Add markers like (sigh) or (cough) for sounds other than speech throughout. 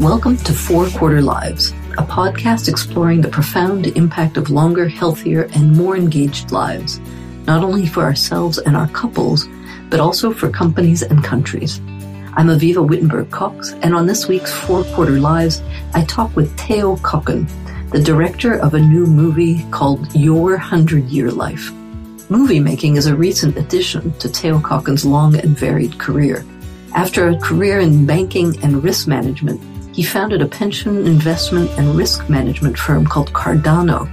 Welcome to Four Quarter Lives, a podcast exploring the profound impact of longer, healthier, and more engaged lives, not only for ourselves and our couples, but also for companies and countries. I'm Avivah Wittenberg Cox, and on this week's Four Quarter Lives, I talk with Theo Kocken, the director of a new movie called Your Hundred Year Life. Movie making is a recent addition to Theo Kocken's long and varied career. After a career in banking and risk management, he founded a pension investment and risk management firm called Cardano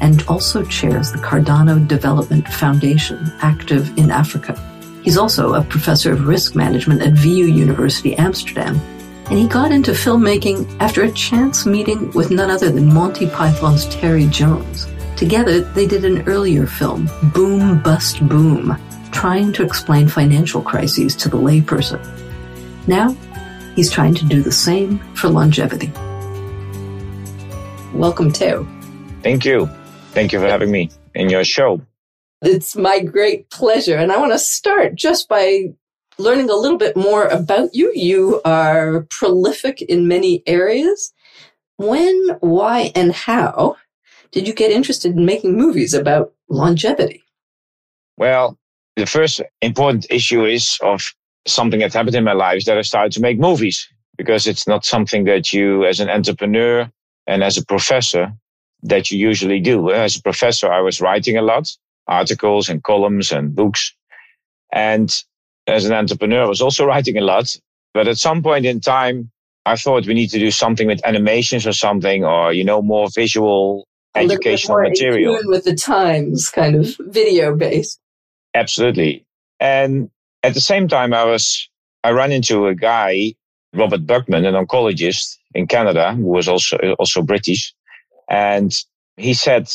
and also chairs the Cardano Development Foundation, active in Africa. He's also a professor of risk management at VU University Amsterdam. And he got into filmmaking after a chance meeting with none other than Monty Python's Terry Jones. Together, they did an earlier film, Boom Bust Boom, trying to explain financial crises to the layperson. Now, he's trying to do the same for longevity. Welcome, Theo. Thank you. Thank you for having me in your show. It's my great pleasure. And I want to start just by learning a little bit more about you. You are prolific in many areas. When, why, and how did you get interested in making movies about longevity? Well, the first important issue is of something that happened in my life is that I started to make movies because it's not something that you as an entrepreneur and as a professor that you usually do. As a professor, I was writing a lot, articles and columns and books. And as an entrepreneur, I was also writing a lot. But at some point in time, I thought we need to do something with animations or something, or, you know, more visual educational material. With the times, kind of video based. Absolutely. And at the same time, I was, I ran into a guy, Robert Buckman, an oncologist in Canada, who was also, also British. And he said,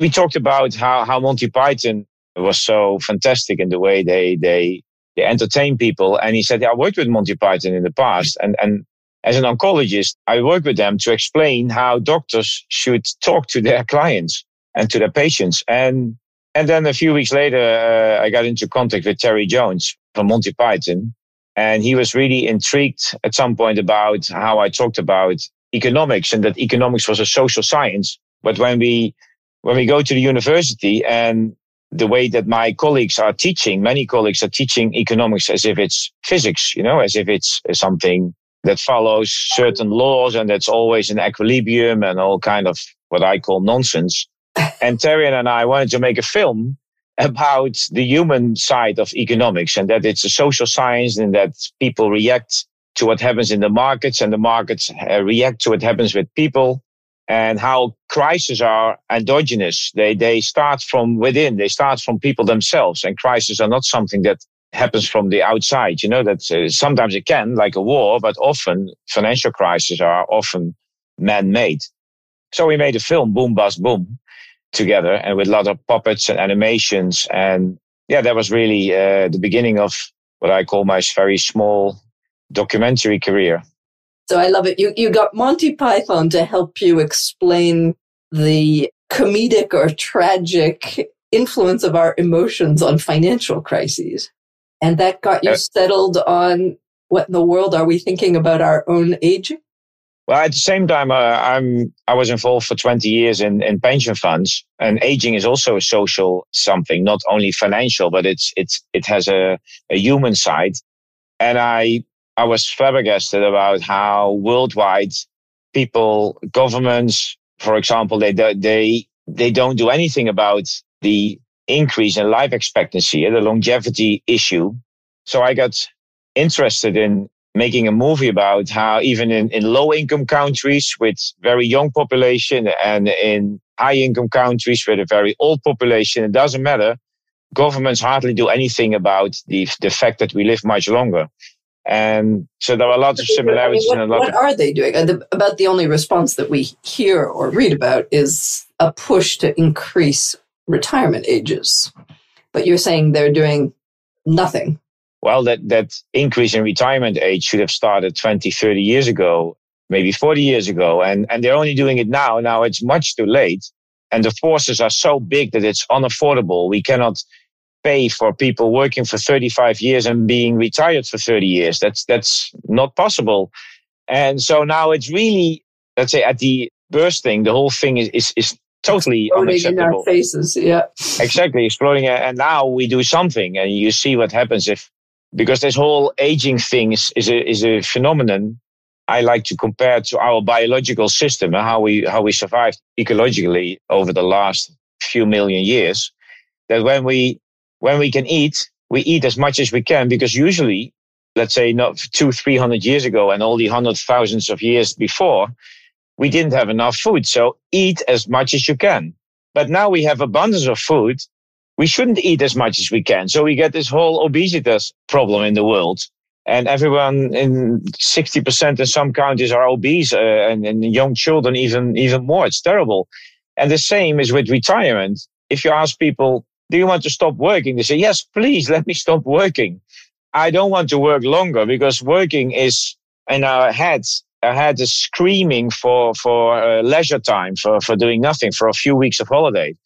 we talked about how, how Monty Python was so fantastic in the way they, they, they entertain people. And he said, yeah, I worked with Monty Python in the past. And, and as an oncologist, I work with them to explain how doctors should talk to their clients and to their patients. And, and then a few weeks later, uh, I got into contact with Terry Jones from Monty Python. And he was really intrigued at some point about how I talked about economics and that economics was a social science. But when we, when we go to the university and the way that my colleagues are teaching, many colleagues are teaching economics as if it's physics, you know, as if it's something that follows certain laws and that's always in equilibrium and all kind of what I call nonsense. (laughs) and Terry and I wanted to make a film about the human side of economics and that it's a social science and that people react to what happens in the markets and the markets uh, react to what happens with people and how crises are endogenous. They, they start from within. They start from people themselves and crises are not something that happens from the outside. You know, that uh, sometimes it can, like a war, but often financial crises are often man-made. So we made a film, Boom Bust Boom, together and with a lot of puppets and animations. And yeah, that was really uh, the beginning of what I call my very small documentary career. So I love it. You, you got Monty Python to help you explain the comedic or tragic influence of our emotions on financial crises. And that got you uh, settled on what in the world are we thinking about our own aging? Well, at the same time, uh, I'm I was involved for 20 years in, in pension funds, and aging is also a social something, not only financial, but it's it's it has a, a human side. And I I was flabbergasted about how worldwide people, governments, for example, they they they don't do anything about the increase in life expectancy, the longevity issue. So I got interested in making a movie about how even in, in low income countries with very young population and in high income countries with a very old population, it doesn't matter. Governments hardly do anything about the, the fact that we live much longer. And so there are lots of similarities. I mean, what, what are they doing? The, about the only response that we hear or read about is a push to increase retirement ages. But you're saying they're doing nothing well, that, that increase in retirement age should have started 20, 30 years ago, maybe 40 years ago. And, and they're only doing it now. Now it's much too late. And the forces are so big that it's unaffordable. We cannot pay for people working for 35 years and being retired for 30 years. That's, that's not possible. And so now it's really, let's say, at the bursting, the whole thing is is, is totally exploding unacceptable. in our faces. Yeah, exactly, exploding. And now we do something, and you see what happens if because this whole aging thing is is a, is a phenomenon. I like to compare to our biological system and how we how we survived ecologically over the last few million years. That when we when we can eat, we eat as much as we can because usually, let's say not two, three hundred years ago and all the hundred thousands of years before, we didn't have enough food. So eat as much as you can. But now we have abundance of food. We shouldn't eat as much as we can. So we get this whole obesity problem in the world. And everyone in 60% in some countries are obese uh, and, and young children even, even more. It's terrible. And the same is with retirement. If you ask people, do you want to stop working? They say, yes, please let me stop working. I don't want to work longer because working is in our heads. Our head is screaming for, for uh, leisure time, for, for doing nothing, for a few weeks of holiday.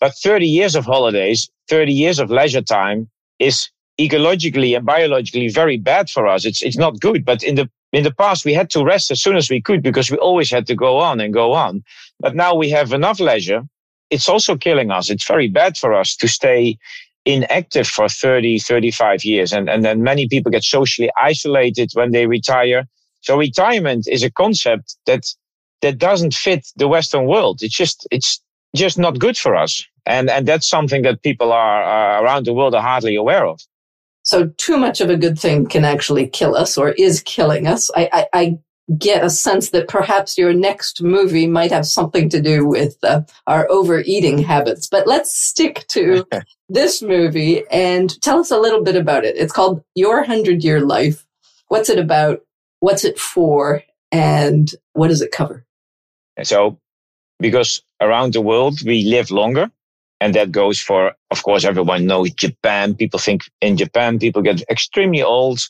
But 30 years of holidays, 30 years of leisure time is ecologically and biologically very bad for us. It's, it's not good. But in the, in the past, we had to rest as soon as we could because we always had to go on and go on. But now we have enough leisure it's also killing us. It's very bad for us to stay inactive for 30, 35 years. And, and then many people get socially isolated when they retire. So retirement is a concept that, that doesn't fit the Western world. It's just, it's just not good for us. And, and that's something that people are uh, around the world are hardly aware of. So too much of a good thing can actually kill us or is killing us. I, I, I get a sense that perhaps your next movie might have something to do with uh, our overeating habits. But let's stick to (laughs) this movie and tell us a little bit about it. It's called Your Hundred Year Life. What's it about? What's it for? And what does it cover? So, because around the world we live longer, and that goes for, of course, everyone knows Japan. People think in Japan, people get extremely old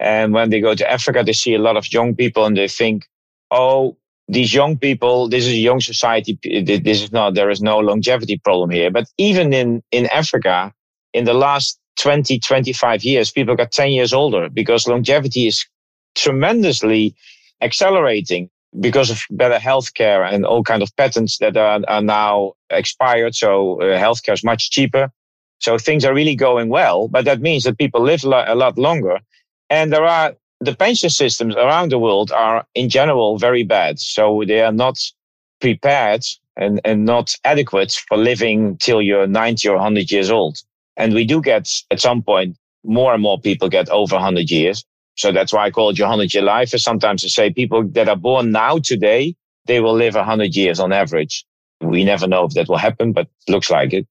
and when they go to Africa, they see a lot of young people and they think, oh, these young people, this is a young society. This is not, there is no longevity problem here. But even in, in Africa, in the last 20, 25 years, people got 10 years older because longevity is tremendously accelerating because of better healthcare and all kind of patents that are, are now expired. So uh, healthcare is much cheaper. So things are really going well, but that means that people live a lot longer. And there are the pension systems around the world are in general very bad. So they are not prepared and, and not adequate for living till you're 90 or 100 years old. And we do get at some point more and more people get over 100 years. So that's why I call it your 100 year life. Is sometimes to say people that are born now today, they will live 100 years on average. We never know if that will happen, but looks like it.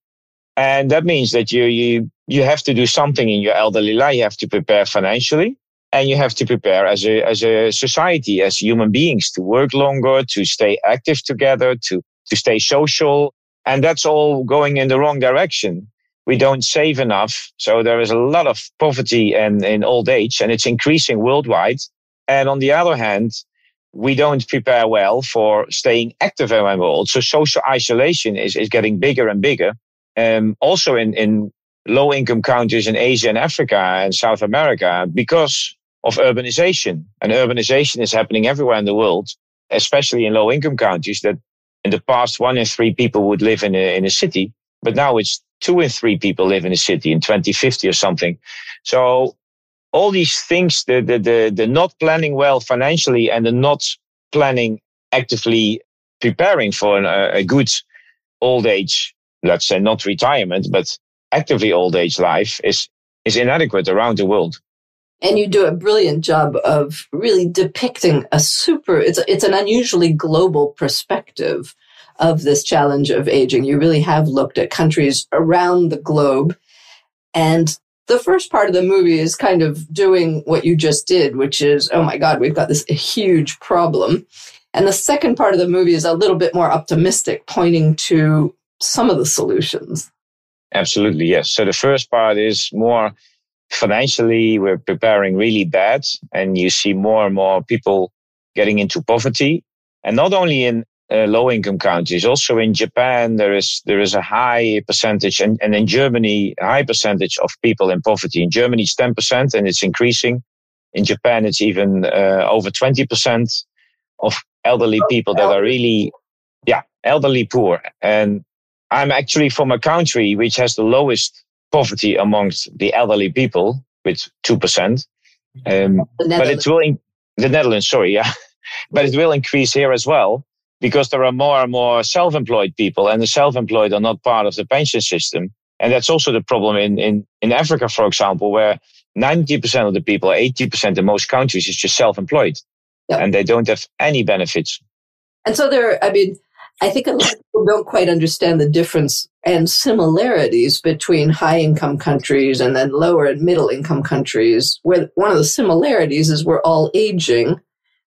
And that means that you, you, you have to do something in your elderly life. You have to prepare financially and you have to prepare as a, as a society, as human beings to work longer, to stay active together, to, to stay social. And that's all going in the wrong direction. We don't save enough. So there is a lot of poverty and in old age and it's increasing worldwide. And on the other hand, we don't prepare well for staying active when we're old. So social isolation is, is getting bigger and bigger. Um, also in, in low income countries in Asia and Africa and South America, because of urbanization. And urbanization is happening everywhere in the world, especially in low income countries that in the past, one in three people would live in a, in a city, but now it's two in three people live in a city in 2050 or something. So all these things, the, the, the, the not planning well financially and the not planning actively preparing for a, a good old age let's say not retirement, but actively old age life is, is inadequate around the world. And you do a brilliant job of really depicting a super, it's, it's an unusually global perspective of this challenge of aging. You really have looked at countries around the globe. And the first part of the movie is kind of doing what you just did, which is, oh my God, we've got this huge problem. And the second part of the movie is a little bit more optimistic, pointing to some of the solutions. Absolutely, yes. So the first part is more financially, we're preparing really bad, and you see more and more people getting into poverty. And not only in uh, low income countries, also in Japan, there is there is a high percentage, and, and in Germany, a high percentage of people in poverty. In Germany, it's 10%, and it's increasing. In Japan, it's even uh, over 20% of elderly people that are really, yeah, elderly poor. And I'm actually from a country which has the lowest poverty amongst the elderly people with 2%. Um, but it will, in- the Netherlands, sorry, yeah. (laughs) but it will increase here as well because there are more and more self-employed people and the self-employed are not part of the pension system. And that's also the problem in, in, in Africa, for example, where 90% of the people, 80% in most countries is just self-employed yep. and they don't have any benefits. And so there, I mean, I think a lot of people don't quite understand the difference and similarities between high income countries and then lower and middle income countries, where one of the similarities is we're all aging,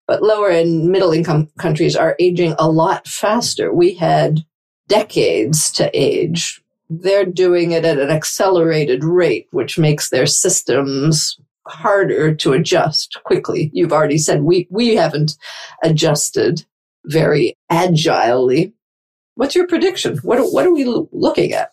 but lower and middle income countries are aging a lot faster. We had decades to age. They're doing it at an accelerated rate, which makes their systems harder to adjust quickly. You've already said we, we haven't adjusted very agilely. What's your prediction? What, what are we looking at?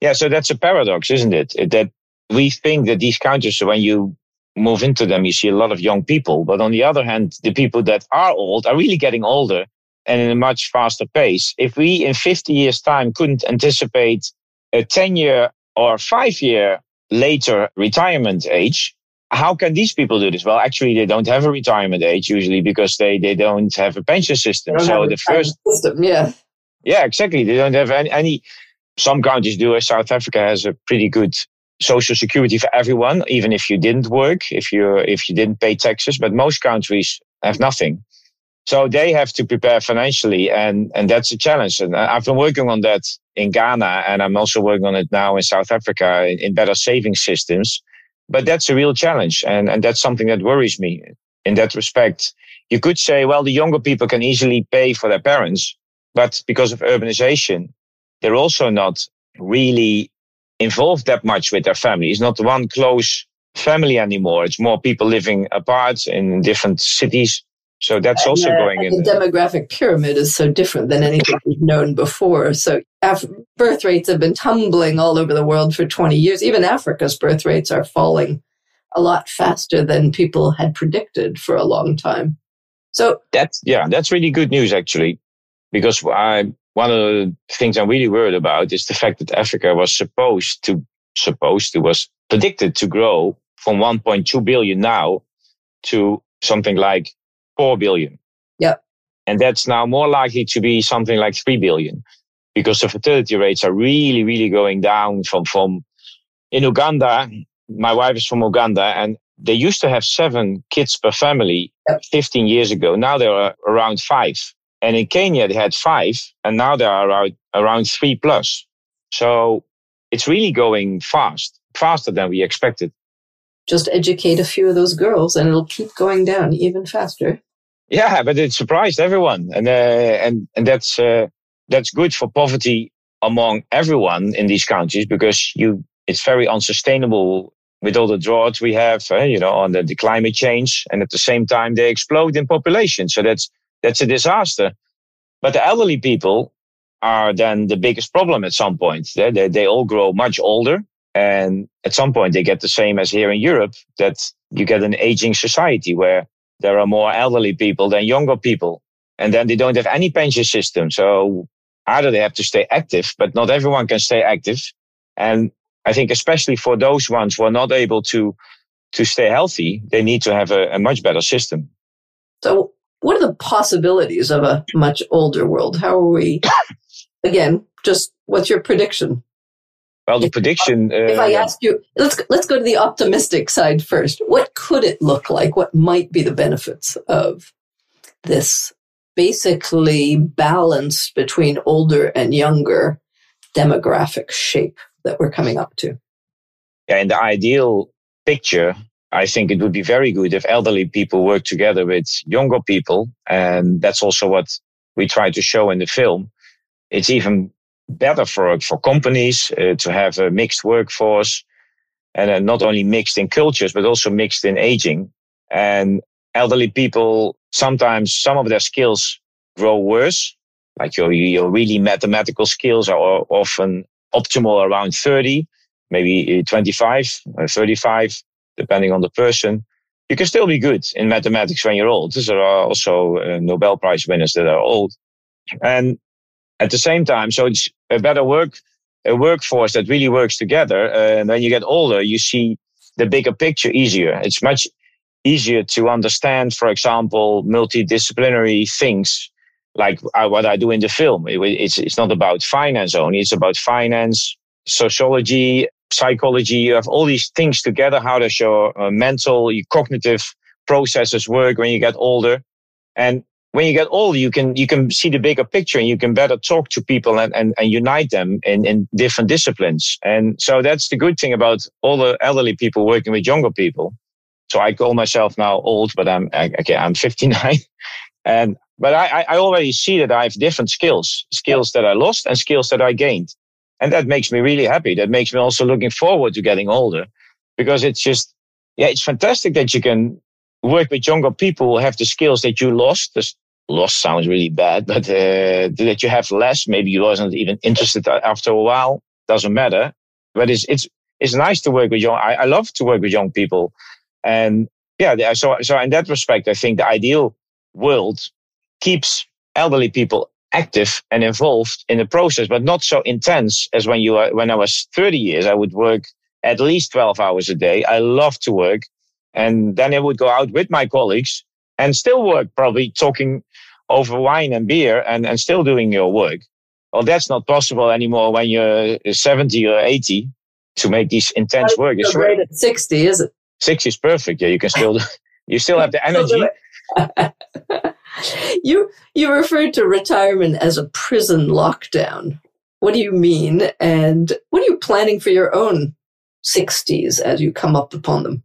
Yeah, so that's a paradox, isn't it? That we think that these countries, when you move into them, you see a lot of young people. But on the other hand, the people that are old are really getting older and in a much faster pace. If we in 50 years' time couldn't anticipate a 10 year or five year later retirement age, how can these people do this? Well, actually, they don't have a retirement age usually because they, they don't have a pension system. So the first system, yeah, yeah, exactly. They don't have any, any. Some countries do. South Africa has a pretty good social security for everyone, even if you didn't work, if you if you didn't pay taxes. But most countries have nothing. So they have to prepare financially, and and that's a challenge. And I've been working on that in Ghana, and I'm also working on it now in South Africa in, in better saving systems but that's a real challenge. And, and that's something that worries me in that respect. You could say, well, the younger people can easily pay for their parents, but because of urbanization, they're also not really involved that much with their family. It's not one close family anymore. It's more people living apart in different cities. So that's also going in. The demographic pyramid is so different than anything we've known before. So Af- birth rates have been tumbling all over the world for 20 years. Even Africa's birth rates are falling a lot faster than people had predicted for a long time. So that's, yeah, that's really good news actually, because I, one of the things I'm really worried about is the fact that Africa was supposed to, supposed to, was predicted to grow from 1.2 billion now to something like 4 billion. Yep. And that's now more likely to be something like 3 billion because the fertility rates are really, really going down from, from in Uganda. My wife is from Uganda and they used to have seven kids per family 15 years ago. Now there are uh, around five. And in Kenya, they had five and now there are around, around three plus. So it's really going fast, faster than we expected. Just educate a few of those girls and it'll keep going down even faster. Yeah, but it surprised everyone. And, uh, and, and that's, uh, that's good for poverty among everyone in these countries because you it's very unsustainable with all the drought we have, uh, you know, on the, the climate change, and at the same time they explode in population. So that's that's a disaster. But the elderly people are then the biggest problem at some point. They, they, they all grow much older. And at some point they get the same as here in Europe that you get an aging society where there are more elderly people than younger people. And then they don't have any pension system. So either they have to stay active, but not everyone can stay active. And I think especially for those ones who are not able to, to stay healthy, they need to have a, a much better system. So what are the possibilities of a much older world? How are we, (coughs) again, just what's your prediction? Well, the if, prediction. Uh, if I ask you, let's let's go to the optimistic side first. What could it look like? What might be the benefits of this basically balance between older and younger demographic shape that we're coming up to. Yeah, in the ideal picture, I think it would be very good if elderly people work together with younger people. And that's also what we try to show in the film. It's even better for, for companies uh, to have a mixed workforce and uh, not only mixed in cultures, but also mixed in aging. And elderly people, sometimes some of their skills grow worse. Like your, your really mathematical skills are often optimal around 30, maybe 25, 35, depending on the person. you can still be good in mathematics when you're old. There are also uh, Nobel Prize winners that are old. And at the same time, so it's a better work, a workforce that really works together. Uh, and when you get older, you see the bigger picture easier. It's much easier to understand, for example, multidisciplinary things like uh, what I do in the film. It, it's, it's not about finance only. It's about finance, sociology, psychology. You have all these things together, how does your uh, mental, your cognitive processes work when you get older. And when you get older, you can, you can see the bigger picture and you can better talk to people and, and, and unite them in, in different disciplines. And so that's the good thing about all the elderly people working with younger people. So I call myself now old, but I'm, okay, I'm 59 (laughs) and, but I, I already see that I have different skills, skills that I lost and skills that I gained. And that makes me really happy. That makes me also looking forward to getting older because it's just, yeah, it's fantastic that you can work with younger people who have the skills that you lost. This lost sounds really bad, but uh, that you have less. Maybe you wasn't even interested after a while. Doesn't matter. But it's, it's, it's nice to work with young. I, I love to work with young people. And yeah, so, so in that respect, I think the ideal world keeps elderly people active and involved in the process, but not so intense as when you are, when I was 30 years, I would work at least 12 hours a day. I love to work. And then I would go out with my colleagues and still work, probably talking over wine and beer and, and still doing your work. Well, that's not possible anymore when you're 70 or 80 to make these intense work. It's great at 60, is it? 60 is perfect. Yeah, you can still, (laughs) you still (laughs) have the energy. (laughs) (laughs) you you referred to retirement as a prison lockdown. What do you mean? And what are you planning for your own 60s as you come up upon them?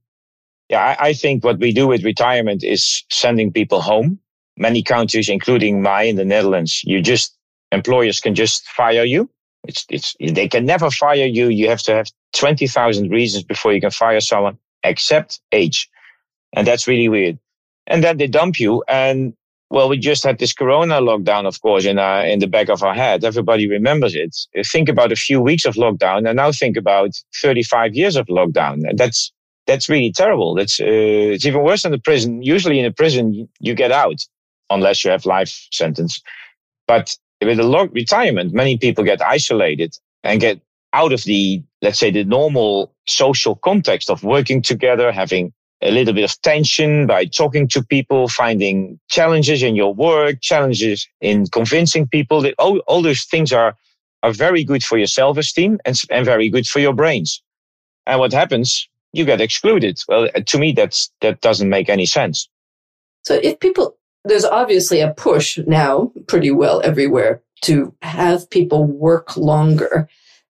Yeah, I, I think what we do with retirement is sending people home. Many countries, including mine, in the Netherlands, you just employers can just fire you. It's it's they can never fire you. You have to have twenty thousand reasons before you can fire someone, except age, and that's really weird. And then they dump you, and well, we just had this Corona lockdown, of course, in our, in the back of our head. Everybody remembers it. Think about a few weeks of lockdown, and now think about 35 years of lockdown. That's that's really terrible. That's uh, it's even worse than the prison. Usually, in a prison, you get out unless you have life sentence. But with a long retirement, many people get isolated and get out of the, let's say, the normal social context of working together, having a little bit of tension by talking to people, finding challenges in your work, challenges in convincing people that all, all those things are, are very good for your self-esteem and, and very good for your brains. And what happens? You get excluded. Well, uh, to me, that's, that doesn't make any sense. So if people, there's obviously a push now pretty well everywhere to have people work longer.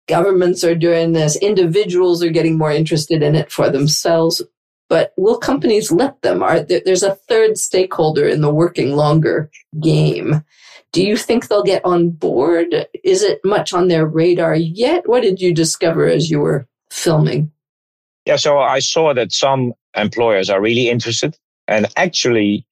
Governments are doing this. Individuals are getting more interested in it for themselves but will companies let them? Are there, there's a third stakeholder in the working longer game. Do you think they'll get on board? Is it much on their radar yet? What did you discover as you were filming? Yeah, so I saw that some employers are really interested. And actually,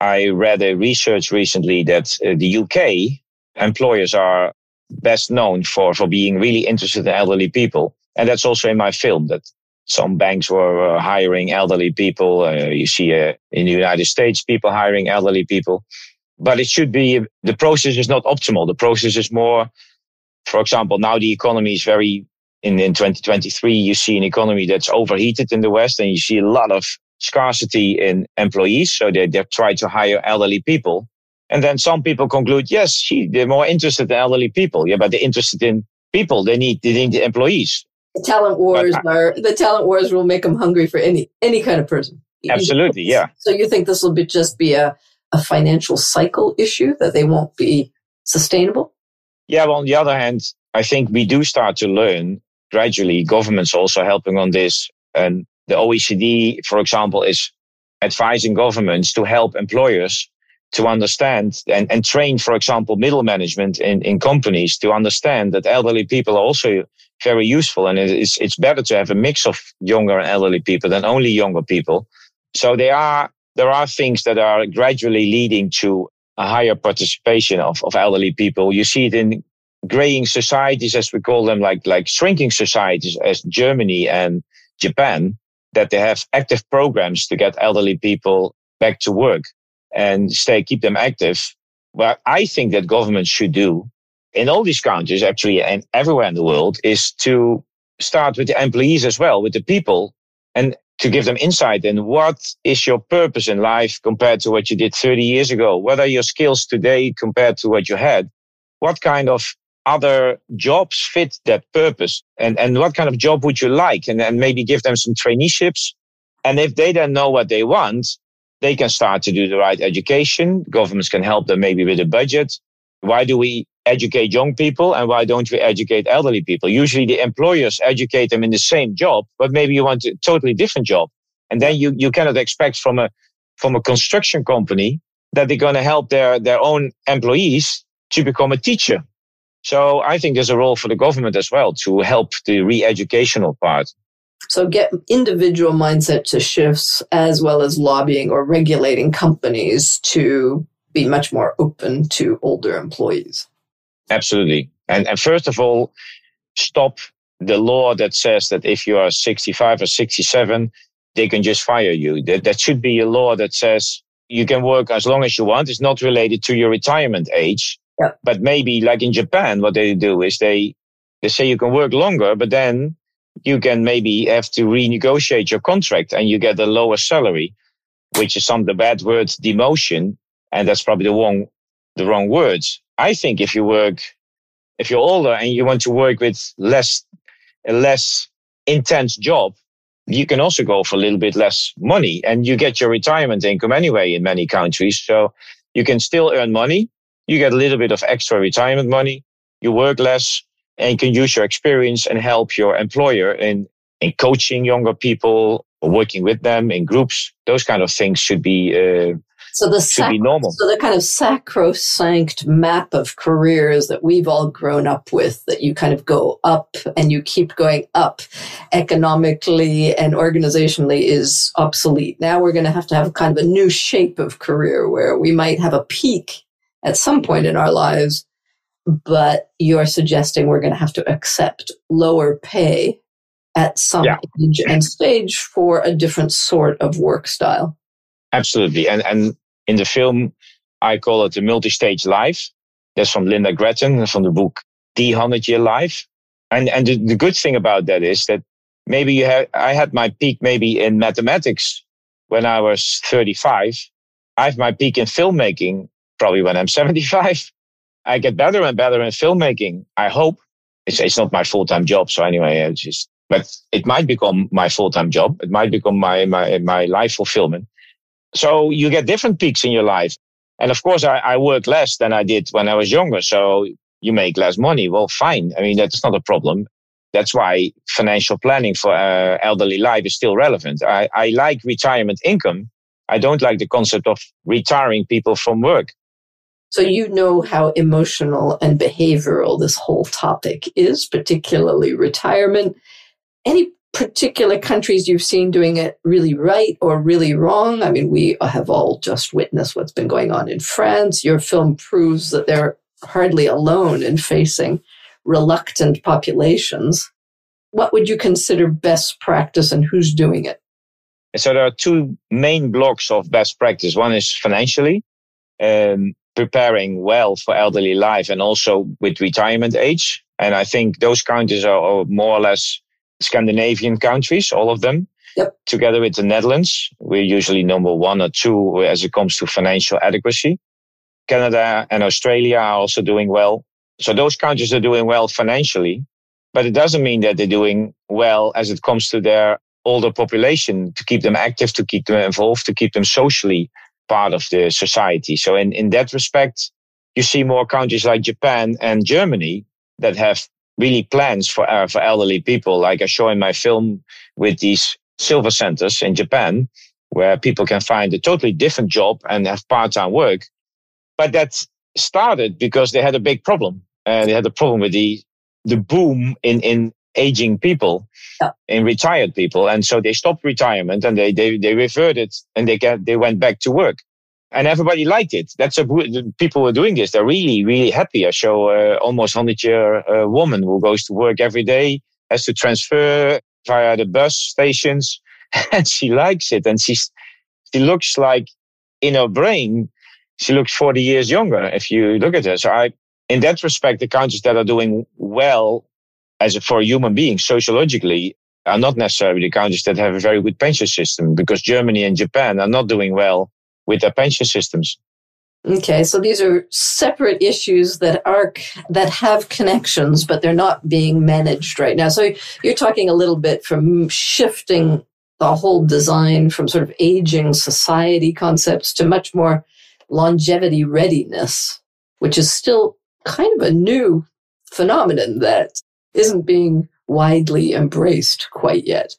I read a research recently that uh, the UK employers are best known for, for being really interested in elderly people. And that's also in my film that some banks were uh, hiring elderly people. Uh, you see uh, in the United States, people hiring elderly people. But it should be, the process is not optimal. The process is more, for example, now the economy is very, in, in 2023, you see an economy that's overheated in the West and you see a lot of scarcity in employees. So they, they try to hire elderly people. And then some people conclude, yes, they're more interested in elderly people. Yeah, but they're interested in people. They need, they need the the talent wars I, are the talent wars will make them hungry for any any kind of person. Absolutely, yeah. So you think this will be just be a, a financial cycle issue that they won't be sustainable? Yeah. Well, on the other hand, I think we do start to learn gradually. Governments also helping on this, and the OECD, for example, is advising governments to help employers to understand and, and train, for example, middle management in, in companies to understand that elderly people are also very useful. And it's, it's better to have a mix of younger and elderly people than only younger people. So there are, there are things that are gradually leading to a higher participation of, of elderly people. You see it in graying societies, as we call them, like, like shrinking societies as Germany and Japan. that they have active programs to get elderly people back to work and stay, keep them active. What I think that governments should do in all these countries, actually, and everywhere in the world is to start with the employees as well, with the people and to give them insight in what is your purpose in life compared to what you did 30 years ago? What are your skills today compared to what you had? What kind of other jobs fit that purpose? And, and what kind of job would you like? And then maybe give them some traineeships. And if they don't know what they want, they can start to do the right education. Governments can help them maybe with a budget. Why do we educate young people and why don't we educate elderly people? Usually the employers educate them in the same job, but maybe you want a totally different job. And then you, you cannot expect from a, from a construction company that they're going to help their, their own employees to become a teacher. So I think there's a role for the government as well to help the re-educational part. So get individual mindset to shifts as well as lobbying or regulating companies to be much more open to older employees. Absolutely. And, and first of all, stop the law that says that if you are 65 or 67, they can just fire you. That, that should be a law that says you can work as long as you want. It's not related to your retirement age. Yeah. But maybe like in Japan, what they do is they, they say you can work longer, but then you can maybe have to renegotiate your contract and you get a lower salary, which is some of the bad words demotion. And that's probably the wrong, the wrong words. I think if you work, if you're older and you want to work with less, a less intense job, you can also go for a little bit less money and you get your retirement income anyway in many countries. So you can still earn money. You get a little bit of extra retirement money. You work less and you can use your experience and help your employer in, in coaching younger people or working with them in groups. Those kind of things should be, uh, so the sac- be normal. So the kind of sacrosanct map of careers that we've all grown up with, that you kind of go up and you keep going up economically and organizationally, is obsolete. Now we're going to have to have kind of a new shape of career where we might have a peak at some point in our lives, but you're suggesting we're going to have to accept lower pay at some yeah. age and stage for a different sort of work style. Absolutely. And and in the film, I call it the multi-stage life. That's from Linda Gratton from the book The Hundred Year Life. And, and the, the good thing about that is that maybe you have, I had my peak maybe in mathematics when I was 35. I have my peak in filmmaking probably when I'm (laughs) 75. I get better and better in filmmaking. I hope it's, it's not my full-time job. So anyway, it's just, but it might become my full-time job. It might become my, my, my life fulfillment. So you get different peaks in your life. And of course, I, I work less than I did when I was younger. So you make less money. Well, fine. I mean, that's not a problem. That's why financial planning for uh, elderly life is still relevant. I, I like retirement income. I don't like the concept of retiring people from work. So you know how emotional and behavioral this whole topic is, particularly retirement. Any particular countries you've seen doing it really right or really wrong? I mean, we have all just witnessed what's been going on in France. Your film proves that they're hardly alone in facing reluctant populations. What would you consider best practice and who's doing it? So there are two main blocks of best practice. One is financially, um, preparing well for elderly life and also with retirement age. And I think those countries are, more or less Scandinavian countries, all of them. Yep. Together with the Netherlands, we're usually number one or two as it comes to financial adequacy. Canada and Australia are also doing well. So those countries are doing well financially, but it doesn't mean that they're doing well as it comes to their older population to keep them active, to keep them involved, to keep them socially part of the society. So in, in that respect, you see more countries like Japan and Germany that have really plans for uh, for elderly people, like I show in my film with these silver centers in Japan, where people can find a totally different job and have part time work. But that started because they had a big problem. Uh, they had a problem with the the boom in in aging people, yeah. in retired people, and so they stopped retirement and they they they reverted and they get they went back to work and everybody liked it. That's a people were doing this. They're really, really happy. I show uh, almost hundred year uh, woman who goes to work every day, has to transfer via the bus stations, (laughs) and she likes it. And she's, she looks like in her brain, she looks 40 years younger if you look at her. So I, in that respect, the countries that are doing well as a, for human being sociologically are not necessarily the countries that have a very good pension system because Germany and Japan are not doing well with their pension systems. Okay, so these are separate issues that are that have connections, but they're not being managed right now. So you're talking a little bit from shifting the whole design from sort of aging society concepts to much more longevity readiness, which is still kind of a new phenomenon that isn't being widely embraced quite yet.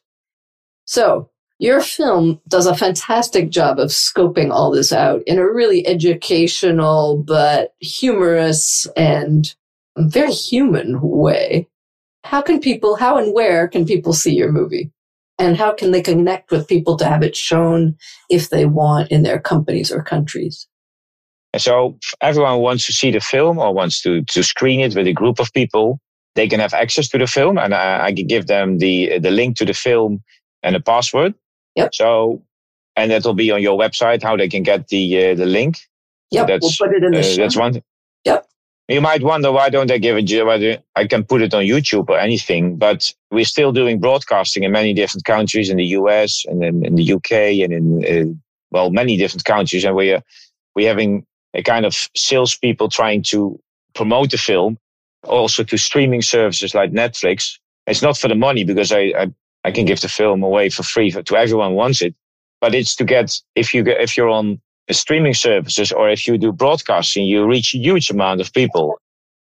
So your film does a fantastic job of scoping all this out in a really educational, but humorous and very human way. How can people, how and where can people see your movie? And how can they connect with people to have it shown if they want in their companies or countries? So everyone wants to see the film or wants to, to screen it with a group of people. They can have access to the film and I, I can give them the, the link to the film and a password. Yep. So, and that'll be on your website how they can get the uh, the link. Yep. So we'll put it in the uh. That's one. Yep. You might wonder why don't I give it? Whether I can put it on YouTube or anything, but we're still doing broadcasting in many different countries, in the US and in, in the UK and in uh, well many different countries, and we're we're having a kind of salespeople trying to promote the film, also to streaming services like Netflix. It's not for the money because I, I I can give the film away for free to everyone who wants it. But it's to get if you get if you're on streaming services or if you do broadcasting, you reach a huge amount of people.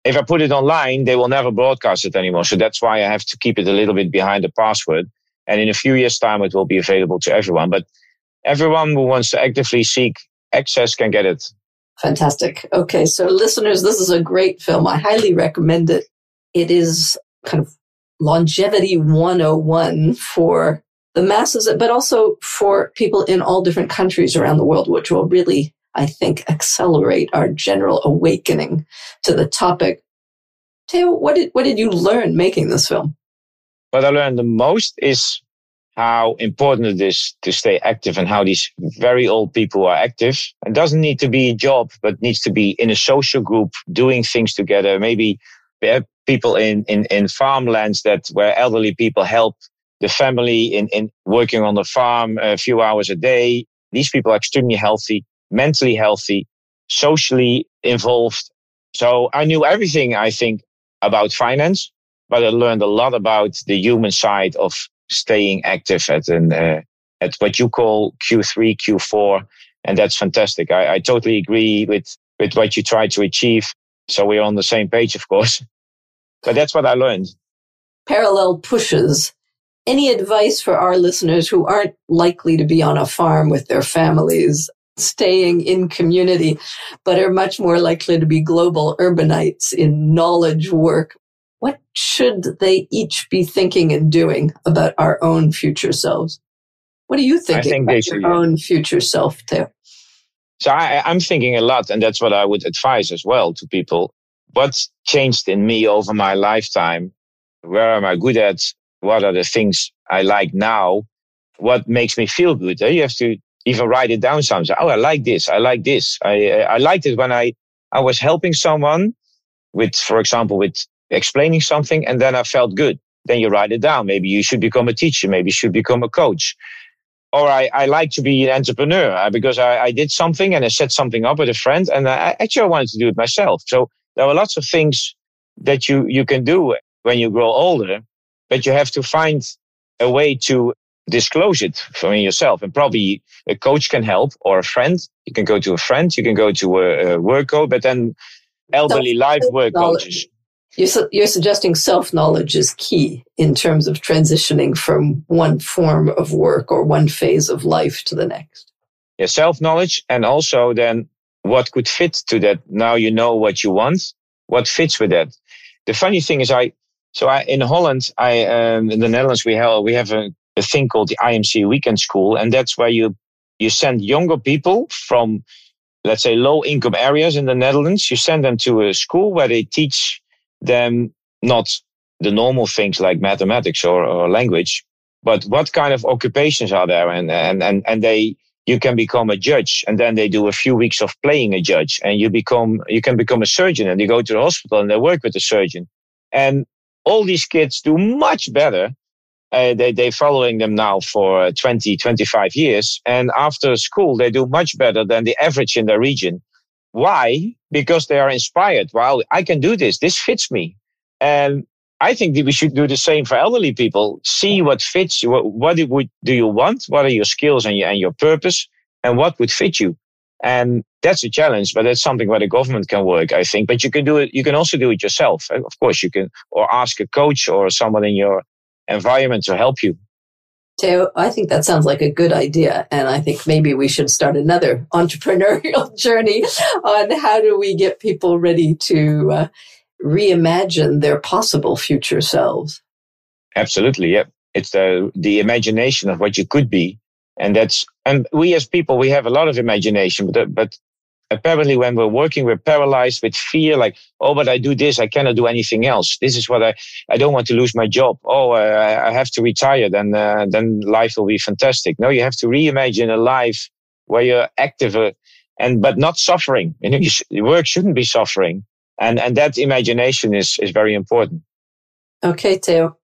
If I put it online, they will never broadcast it anymore. So that's why I have to keep it a little bit behind the password. And in a few years' time, it will be available to everyone. But everyone who wants to actively seek access can get it. Fantastic. Okay, so listeners, this is a great film. I highly recommend it. It is kind of longevity 101 for the masses, but also for people in all different countries around the world, which will really, I think, accelerate our general awakening to the topic. Theo, what did, what did you learn making this film? What I learned the most is how important it is to stay active and how these very old people are active. It doesn't need to be a job, but needs to be in a social group, doing things together, maybe people in, in, in farmlands that where elderly people help the family in, in working on the farm a few hours a day. These people are extremely healthy, mentally healthy, socially involved. So I knew everything, I think, about finance, but I learned a lot about the human side of staying active at an, uh, at what you call Q3, Q4. And that's fantastic. I, I totally agree with, with what you try to achieve. So we're on the same page, of course. (laughs) But that's what I learned. Parallel pushes. Any advice for our listeners who aren't likely to be on a farm with their families, staying in community, but are much more likely to be global urbanites in knowledge work? What should they each be thinking and doing about our own future selves? What are you thinking think about should, your own future self, Theo? So I, I'm thinking a lot, and that's what I would advise as well to people what's changed in me over my lifetime? Where am I good at? What are the things I like now? What makes me feel good? Eh, you have to even write it down sometimes. Oh, I like this. I like this. I, I liked it when I, I was helping someone with, for example, with explaining something and then I felt good. Then you write it down. Maybe you should become a teacher. Maybe you should become a coach. Or I, I like to be an entrepreneur uh, because I, I did something and I set something up with a friend and I actually I wanted to do it myself. So there are lots of things that you, you can do when you grow older, but you have to find a way to disclose it from yourself. And probably a coach can help or a friend. You can go to a friend, you can go to a, a work coach, but then elderly life work coaches. You're, su- you're suggesting self knowledge is key in terms of transitioning from one form of work or one phase of life to the next. Yeah, self knowledge and also then what could fit to that. Now you know what you want, what fits with that. The funny thing is, I so I in Holland, I um, in the Netherlands we have we have a, a thing called the IMC Weekend School, and that's where you you send younger people from let's say low income areas in the Netherlands. You send them to a school where they teach them not the normal things like mathematics or, or language, but what kind of occupations are there? And, and, and, and they, you can become a judge and then they do a few weeks of playing a judge and you become, you can become a surgeon and you go to the hospital and they work with the surgeon. And all these kids do much better. Uh, they, they're following them now for 20, 25 years. And after school, they do much better than the average in their region. Why? Because they are inspired. Wow, I can do this. This fits me. And I think that we should do the same for elderly people. See what fits you. What, what would, do you want? What are your skills and your, and your purpose? And what would fit you? And that's a challenge, but that's something where the government can work, I think. But you can do it. You can also do it yourself. Of course, you can, or ask a coach or someone in your environment to help you. Theo, I think that sounds like a good idea. And I think maybe we should start another (laughs) entrepreneurial (laughs) journey on how do we get people ready to uh, reimagine their possible future selves. Absolutely. Yeah. It's the, the imagination of what you could be. And that's, and we as people, we have a lot of imagination, but, but apparently when we're working, we're paralyzed with fear, like, oh, but I do this, I cannot do anything else. This is what I, I don't want to lose my job. Oh, I have to retire, then, uh, then life will be fantastic. No, you have to reimagine a life where you're active uh, and, but not suffering. You know, you work shouldn't be suffering and and that imagination is is very important okay theo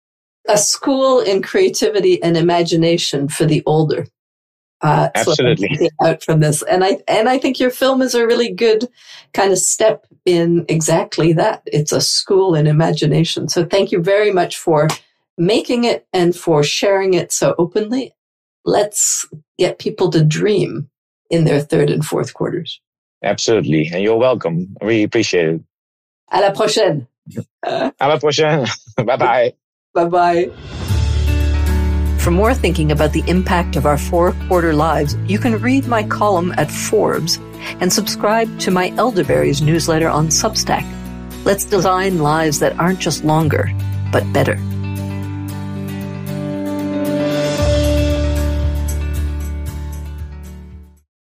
a school in creativity and imagination for the older uh, absolutely. out from this. And i and i think your film is a really good kind of step in exactly that. It's a school in imagination. So thank you very much for making it and for sharing it so openly. Let's get people to dream in their third and fourth quarters. Absolutely. And you're welcome. I really appreciate it. À la prochaine. À la prochaine. (laughs) bye bye. Bye bye. For more thinking about the impact of our four quarter lives, you can read my column at Forbes and subscribe to my Elderberries newsletter on Substack. Let's design lives that aren't just longer, but better.